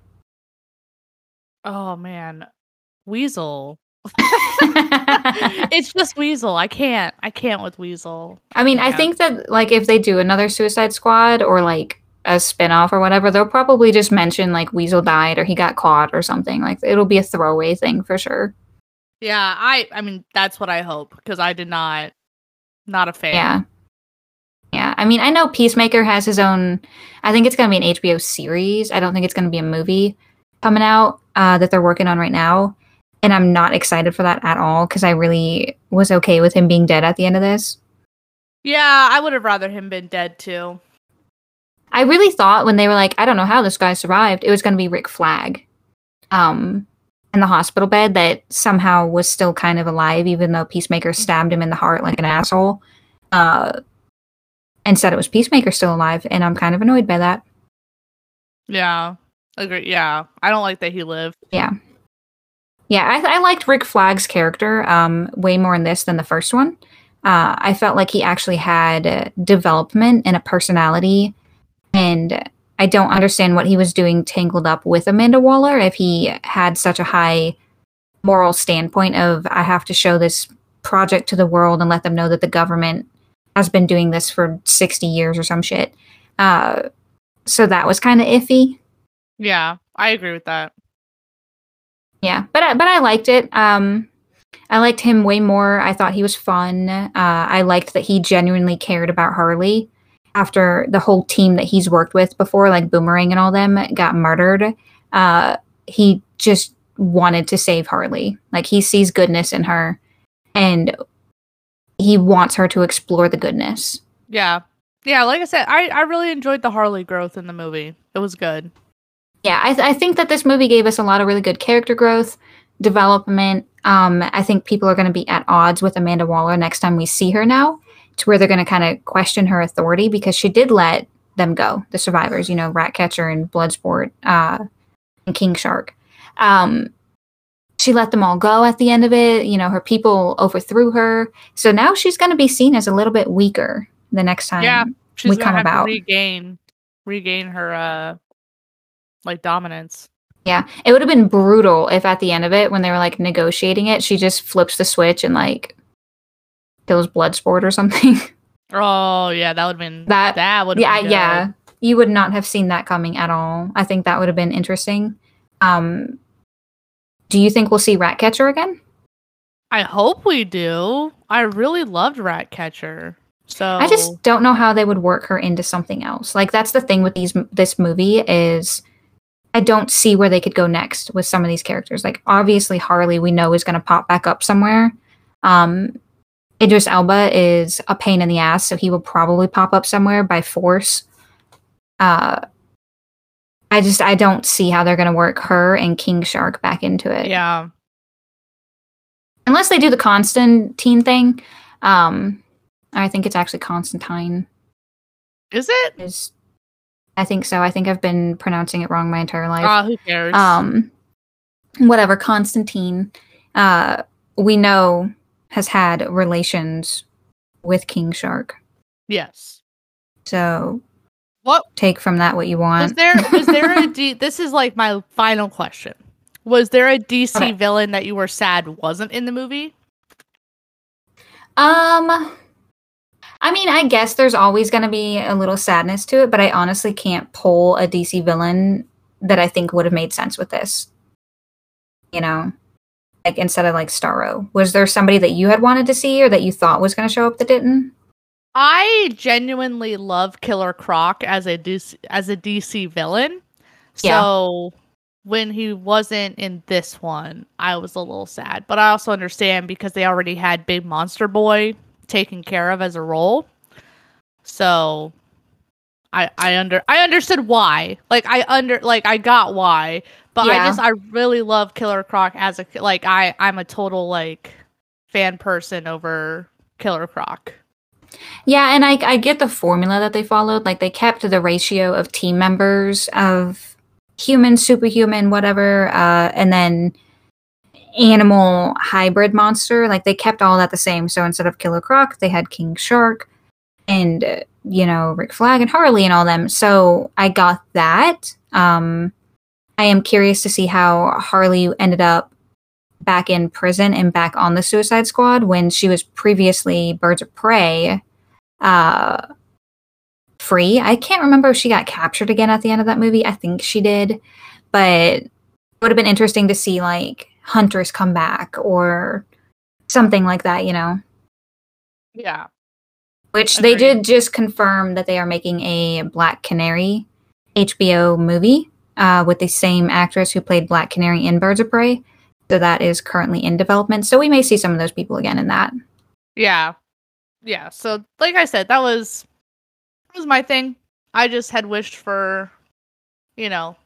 Oh man, Weasel. [laughs] it's just Weasel. I can't. I can't with Weasel. I mean, I think that like if they do another Suicide Squad or like a spin-off or whatever, they'll probably just mention like Weasel died or he got caught or something. Like it'll be a throwaway thing for sure. Yeah, I. I mean, that's what I hope because I did not. Not a fan. Yeah. Yeah. I mean, I know Peacemaker has his own I think it's going to be an HBO series. I don't think it's going to be a movie coming out uh, that they're working on right now. And I'm not excited for that at all because I really was okay with him being dead at the end of this. Yeah, I would have rather him been dead too. I really thought when they were like, I don't know how this guy survived, it was going to be Rick Flag um, in the hospital bed that somehow was still kind of alive, even though Peacemaker stabbed him in the heart like an asshole. Uh, and said it was Peacemaker still alive, and I'm kind of annoyed by that. Yeah, agree. Yeah, I don't like that he lived. Yeah. Yeah, I, I liked Rick Flag's character um, way more in this than the first one. Uh, I felt like he actually had development and a personality, and I don't understand what he was doing tangled up with Amanda Waller if he had such a high moral standpoint of I have to show this project to the world and let them know that the government has been doing this for 60 years or some shit. Uh, so that was kind of iffy. Yeah, I agree with that. Yeah, but I, but I liked it. Um, I liked him way more. I thought he was fun. Uh, I liked that he genuinely cared about Harley after the whole team that he's worked with before, like Boomerang and all them, got murdered. Uh, he just wanted to save Harley. Like he sees goodness in her and he wants her to explore the goodness. Yeah. Yeah, like I said, I, I really enjoyed the Harley growth in the movie. It was good. Yeah, I, th- I think that this movie gave us a lot of really good character growth, development. Um, I think people are going to be at odds with Amanda Waller next time we see her now, to where they're going to kind of question her authority because she did let them go, the survivors, you know, Ratcatcher and Bloodsport uh, and King Shark. Um, she let them all go at the end of it. You know, her people overthrew her. So now she's going to be seen as a little bit weaker the next time Yeah, She's we come have about. to regain regain her uh like dominance. Yeah, it would have been brutal if at the end of it, when they were like negotiating it, she just flips the switch and like kills Bloodsport or something. [laughs] Oh yeah, that would have been That- that would yeah, been yeah, you would not have seen that coming at all. I think that would have been interesting. Um, do you think we'll see Ratcatcher again? I hope we do. I really loved Ratcatcher. So I just don't know how they would work her into something else. Like that's the thing with these this movie is I don't see where they could go next with some of these characters. Like obviously Harley we know is going to pop back up somewhere. Um Idris Elba is a pain in the ass, so he will probably pop up somewhere by force. Uh I just I don't see how they're going to work her and King Shark back into it yeah. unless they do the Constantine thing. Um, I think it's actually Constantine. Is it? Is I think so. I think I've been pronouncing it wrong my entire life. Ah, who cares? um, whatever. Constantine, uh, we know has had relations with King Shark. yes. So What take from that what you want? was there? Was there a [laughs] D? This is like my final question. Was there a DC Okay. villain that you were sad wasn't in the movie? Um, I mean, I guess there's always going to be a little sadness to it, but I honestly can't pull a DC villain that I think would have made sense with this. You know, like instead of like Starro, was there somebody that you had wanted to see or that you thought was going to show up that didn't? I genuinely love Killer Croc as a DC, as a DC villain. Yeah. So when he wasn't in this one, I was a little sad. But I also understand because they already had Big Monster Boy taken care of as a role. So I I under I understood why. Like I under like I got why. But I just I really love Killer Croc as a like I I'm a total like fan person over Killer Croc. Yeah, and I I get the formula that they followed. Like they kept the ratio of team members of human, superhuman, whatever, uh, and then animal hybrid monster. Like they kept all that the same. So instead of Killer Croc, they had King Shark and uh, you know Rick Flag and Harley and all them. So I got that. Um, I am curious to see how Harley ended up back in prison and back on the Suicide Squad when she was previously Birds of Prey uh free. I can't remember if she got captured again at the end of that movie. I think she did. But it would have been interesting to see like Hunters come back or something like that, you know. Yeah. Which they did just confirm that they are making a Black Canary HBO movie uh, with the same actress who played Black Canary in Birds of Prey. So that is currently in development. So we may see some of those people again in that. Yeah. Yeah. So like I said, that was that was my thing. I just had wished for, you know,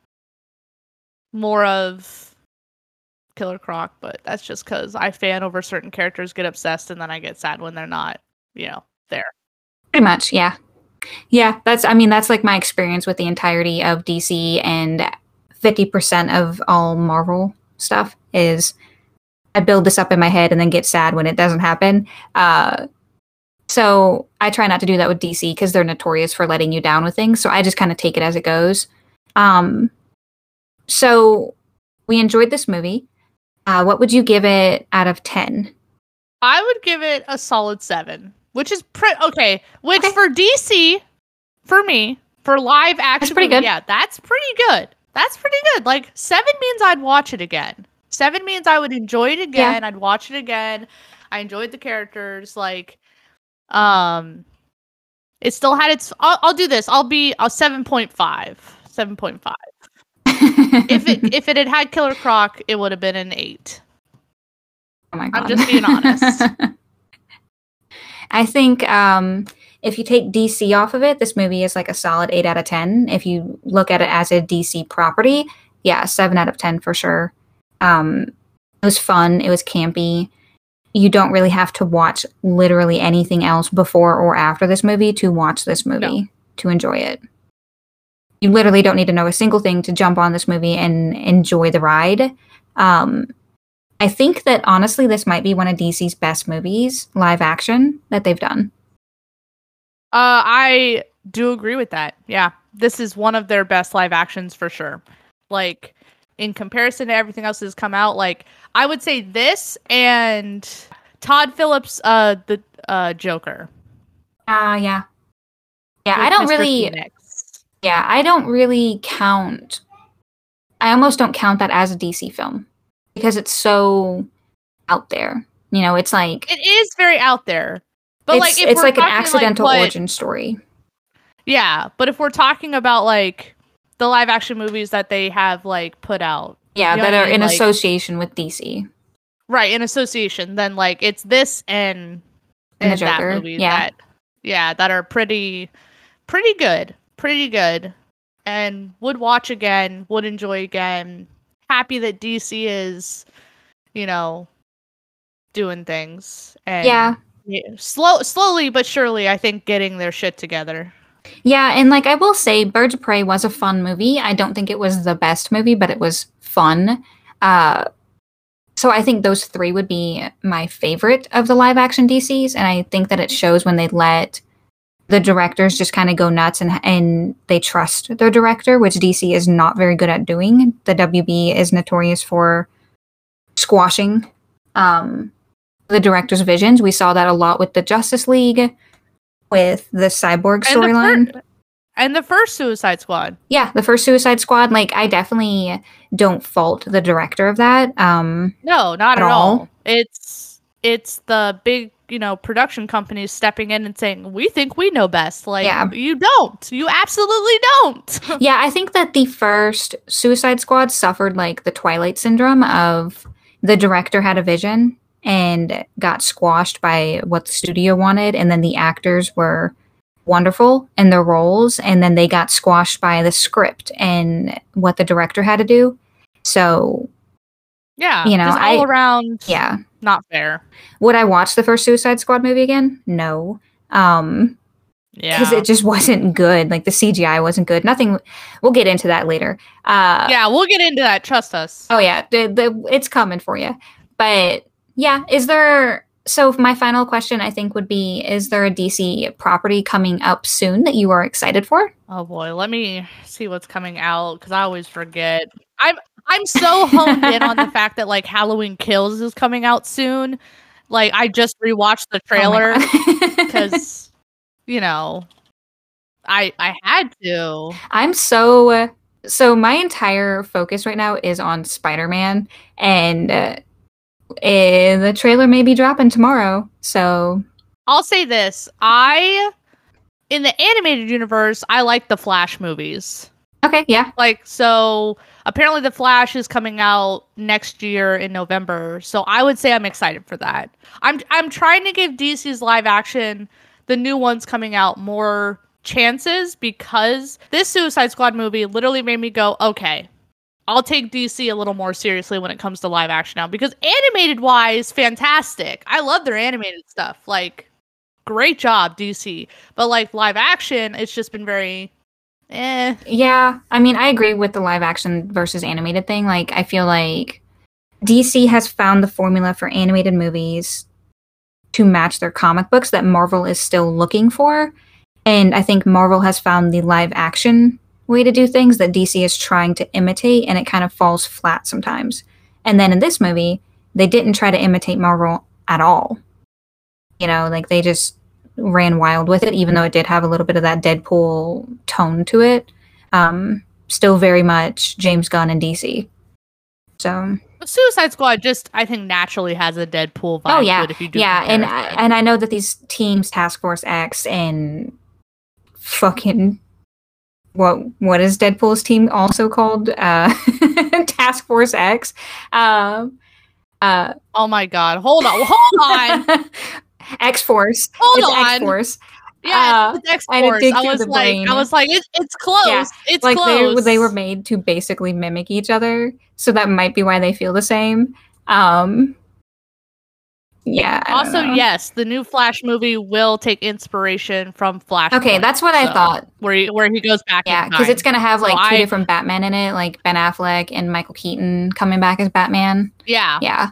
more of Killer Croc, but that's just because I fan over certain characters, get obsessed, and then I get sad when they're not, you know, there. Pretty much, yeah. Yeah, that's I mean that's like my experience with the entirety of DC and 50% of all Marvel stuff is I build this up in my head and then get sad when it doesn't happen. Uh so I try not to do that with DC because they're notorious for letting you down with things. So I just kind of take it as it goes. Um so we enjoyed this movie. Uh what would you give it out of 10? I would give it a solid seven, which is pretty okay. Which Okay. for DC, for me, for live action, that's pretty good. Yeah, that's pretty good. That's pretty good. Like seven means I'd watch it again. Seven means I would enjoy it again. I'd watch it again. I enjoyed the characters. Like, um, it still had its. I'll, I'll do this. I'll be a seven point five. Seven point five. if it [laughs] if it had had Killer Croc, it would have been an eight. Oh my god. I'm just being honest. [laughs] I think um, if you take DC off of it, this movie is like a solid 8 out of 10. If you look at it as a DC property, yeah, 7 out of 10 for sure. Um, it was fun, it was campy. You don't really have to watch literally anything else before or after this movie to watch this movie, No. to enjoy it. You literally don't need to know a single thing to jump on this movie and enjoy the ride. Um, I think that honestly, this might be one of DC's best movies, live action, that they've done. Uh, I do agree with that. Yeah, this is one of their best live actions for sure. Like in comparison to everything else that's come out, like I would say this and Todd Phillips, uh, the uh Joker. Ah, yeah. Yeah, I don't Mr. really Phoenix. yeah, I don't really count I almost don't count that as a DC film because it's so out there. You know, it's like It is very out there, but like if it's like an accidental what- origin story. Yeah, but if we're talking about like the live action movies that they have like put out, Yeah, You know that what I are mean? in Like- association with DC. right in association, then like it's this and And the and that movie yeah. that yeah that are pretty pretty good, pretty good, and would watch again, would enjoy again. Happy that DC is, you know, doing things and Yeah. slow slowly but surely. I think getting their shit together. Yeah, and like I will say Birds of Prey was a fun movie. I don't think it was the best movie, but it was fun. Uh so I think those three would be my favorite of the live action DCs and I think that it shows when they let the directors just kind of go nuts and and they trust their director, which DC is not very good at doing. The WB is notorious for squashing um the director's visions. We saw that a lot with the Justice League with the cyborg And the fir- storyline. and the first Suicide Squad. Yeah, the first Suicide Squad, like I definitely don't fault the director of that. Um No, not At at, all. all? It's it's the big, you know, production companies stepping in and saying, "We think we know best." Like Yeah. you don't. You absolutely don't. [laughs] yeah, I think that the first Suicide Squad suffered like the Twilight syndrome of the director had a vision and got squashed by what the studio wanted and then the actors were wonderful in their roles and then they got squashed by the script and what the director had to do. So, yeah, You know, just I- all around. yeah. not fair. Would I watch the first Suicide Squad movie again? No. Um Yeah, because it just wasn't good. Like the CGI wasn't good. Nothing. We'll get into that later. Uh, yeah, we'll get into that. Trust us. Oh yeah, the, the, it's coming for you. But yeah, is there? So my final question, I think, would be: Is there a DC property coming up soon that you are excited for? Oh boy, let me see what's coming out because I always forget. I'm I'm so honed in on the [laughs] fact that like Halloween Kills is coming out soon. Like I just rewatched the trailer Oh [laughs] because you know I I had to. I'm so so my entire focus right now is on Spider-Man, and uh, eh, the trailer may be dropping tomorrow. So I'll say this: I in the animated universe, I like the Flash movies. okay, yeah, Like so apparently the Flash is coming out next year in November. So I would say I'm excited for that. I'm I'm trying to give DC's live action the new ones coming out more chances because this Suicide Squad movie literally made me go, "Okay, I'll take DC a little more seriously when it comes to live action now because animated wise, fantastic. I love their animated stuff. Like great job DC. But like live action, it's just been very eh Yeah, I mean, I agree with the live action versus animated thing. Like, I feel like DC has found the formula for animated movies to match their comic books that Marvel is still looking for. And I think Marvel has found the live action way to do things that DC is trying to imitate, and it kind of falls flat sometimes. And then in this movie, they didn't try to imitate Marvel at all. You know, like they just ran wild with it, even though it did have a little bit of that Deadpool tone to it. Um, still very much James Gunn and DC. So, Suicide Squad just I think naturally has a Deadpool vibe oh to yeah, it if you do yeah, and I, and I know that these teams, Task Force X and fucking what what is Deadpool's team also called? Uh, [laughs] Task Force X. Um, uh, oh my god! Hold on, hold on. [laughs] X Force. Hold it's on. X Force. Yeah, Uh, it's X Force. I was like, brain. I was like, it, it's close. Yeah, It's like they close. they were made to basically mimic each other, so that might be why they feel the same. Um, yeah. Also, yes, the new Flash movie will take inspiration from Flash. Okay, that's what I thought. where he where he goes back. Yeah, because it's gonna have So like two I- different Batman in it, like Ben Affleck and Michael Keaton coming back as Batman. yeah. Yeah,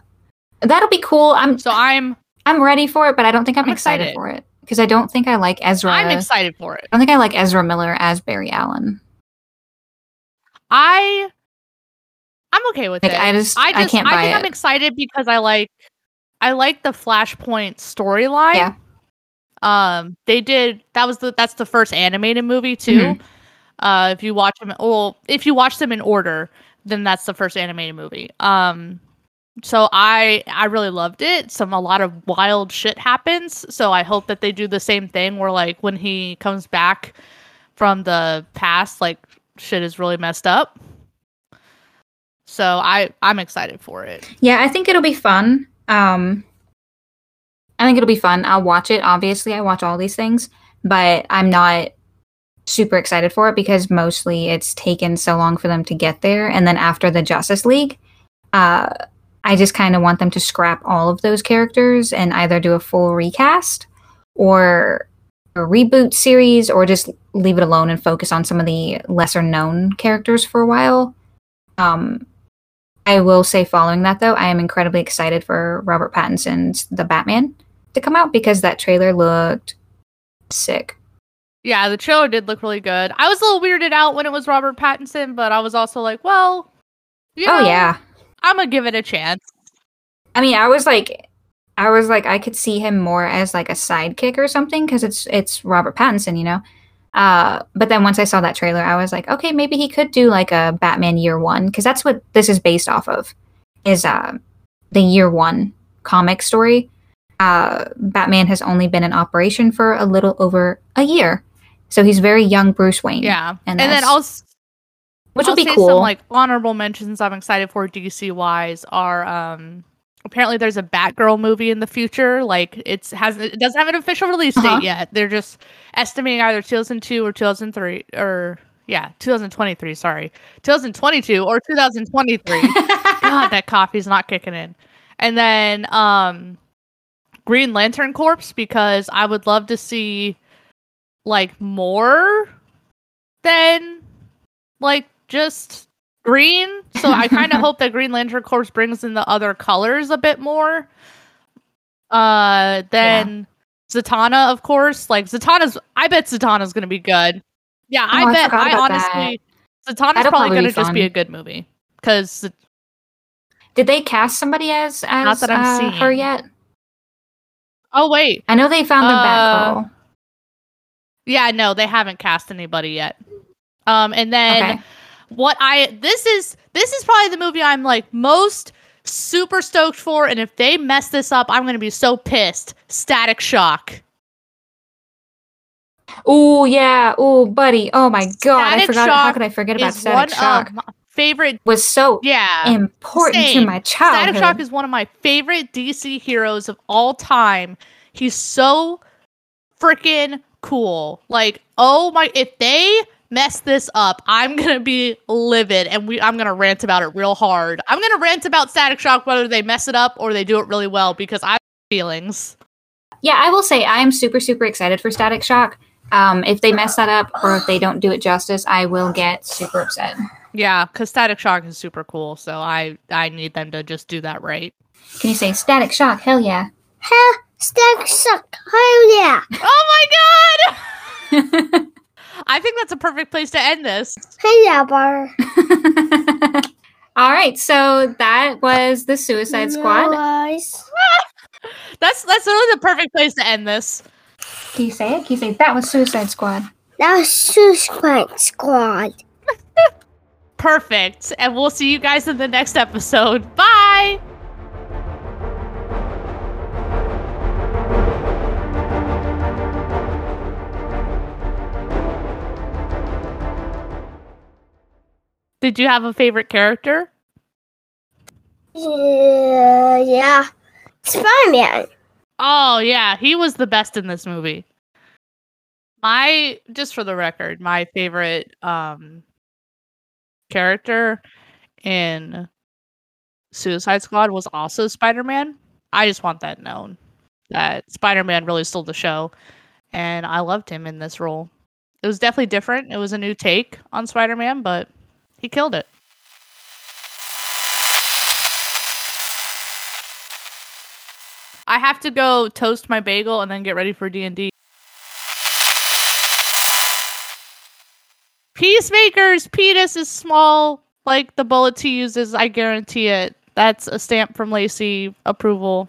that'll be cool. I'm So I'm I'm ready for it, but I don't think I'm, I'm excited, excited. for it because I don't think I like Ezra. I'm excited for it. I don't think I like Ezra Miller as Barry Allen. I I'm okay with Like it. I just I, I can't buy think it. I'm excited because I like I like the Flashpoint storyline. Yeah. Um they did that was the that's the first animated movie too. Mhm. Uh if you watch them well if you watch them in order, then that's the first animated movie. Um so I I really loved it. Some a lot of wild shit happens. So I hope that they do the same thing where like when he comes back from the past, like shit is really messed up. So I I'm excited for it. Yeah, I think it'll be fun. Um I think it'll be fun. I'll watch it. Obviously, I watch all these things, but I'm not super excited for it because mostly it's taken so long for them to get there and then after the Justice League, uh I just kind of want them to scrap all of those characters and either do a full recast or a reboot series or just leave it alone and focus on some of the lesser known characters for a while. Um I will say, following that though, I am incredibly excited for Robert Pattinson's The Batman to come out because that trailer looked sick. Yeah, the trailer did look really good. I was a little weirded out when it was Robert Pattinson, but I was also like, well, you oh yeah, I'm gonna give it a chance. I mean, I was like, I was like, I could see him more as like a sidekick or something because it's it's Robert Pattinson, you know. Uh, but then once I saw that trailer, I was like, okay, maybe he could do like a Batman Year One because that's what this is based off of, is uh, the Year One comic story. Uh, Batman has only been in operation for a little over a year, so he's very young Bruce Wayne. Yeah, and, and, then s- which I'll will be cool. Some like honorable mentions I'm excited for DC wise are um apparently there's a Batgirl movie in the future. Like it's hasn't it doesn't have an official release Uh-huh. date yet. They're just estimating either 2002 or 2003 or yeah 2023. Sorry, 2022 or 2023. [laughs] God, that coffee's not kicking in. And then um Green Lantern Corpse because I would love to see like more than like just green. So I [laughs] kind of hope that Green Lantern Corpse brings in the other colors a bit more. Uh then Zatanna, of course. Like Zatanna's I bet Zatanna's gonna be good. Yeah, Oh, I I bet I honestly Zatanna's That'll probably gonna be just be a good movie. Cause Did they cast somebody as as that I'm uh, seeing. her yet? oh wait. I know they found a Uh. Yeah, no, they haven't cast anybody yet. Um, and then Okay. What I this is this is probably the movie I'm like most super stoked for, and if they mess this up, I'm gonna be so pissed. Static Shock. Oh yeah. Oh buddy. Oh my god. I Static forgot. How Shock could I forget about Static one Shock? favorite. Was so Yeah, important to my childhood. Static Shock is one of my favorite DC heroes of all time. He's so freaking cool. Like, oh my, if they mess this up, I'm gonna be livid and we I'm gonna rant about it real hard. I'm gonna rant about Static Shock whether they mess it up or they do it really well because I have feelings. yeah, I will say I'm super super excited for Static Shock. Um, if they mess that up or if they don't do it justice, I will get super upset. Yeah, because Static Shock is super cool, so I I need them to just do that right. Can you say Static Shock? Hell yeah. Hell, Static Shock. Hell yeah. Oh my god! [laughs] [laughs] I think that's a perfect place to end this. Hey yeah, bar. [laughs] All right, so that was the Suicide Squad. Nice. [laughs] That's that's really the perfect place to end this. Can you say it? Can you say that was Suicide Squad? That was Suicide Squad. [laughs] Perfect. And we'll see you guys in the next episode. Bye. Did you have a favorite character? Yeah, yeah. Spider-Man. Oh yeah, he was the best in this movie. My just for the record, my favorite um character in Suicide Squad was also Spider-Man. I just want that known. That Spider-Man really stole the show and I loved him in this role. It was definitely different. It was a new take on Spider-Man, but he killed it. I have to go toast my bagel and then get ready for D&D. Peacemakers penis is small like the bullets he uses, I guarantee it. That's a stamp from Lacey approval.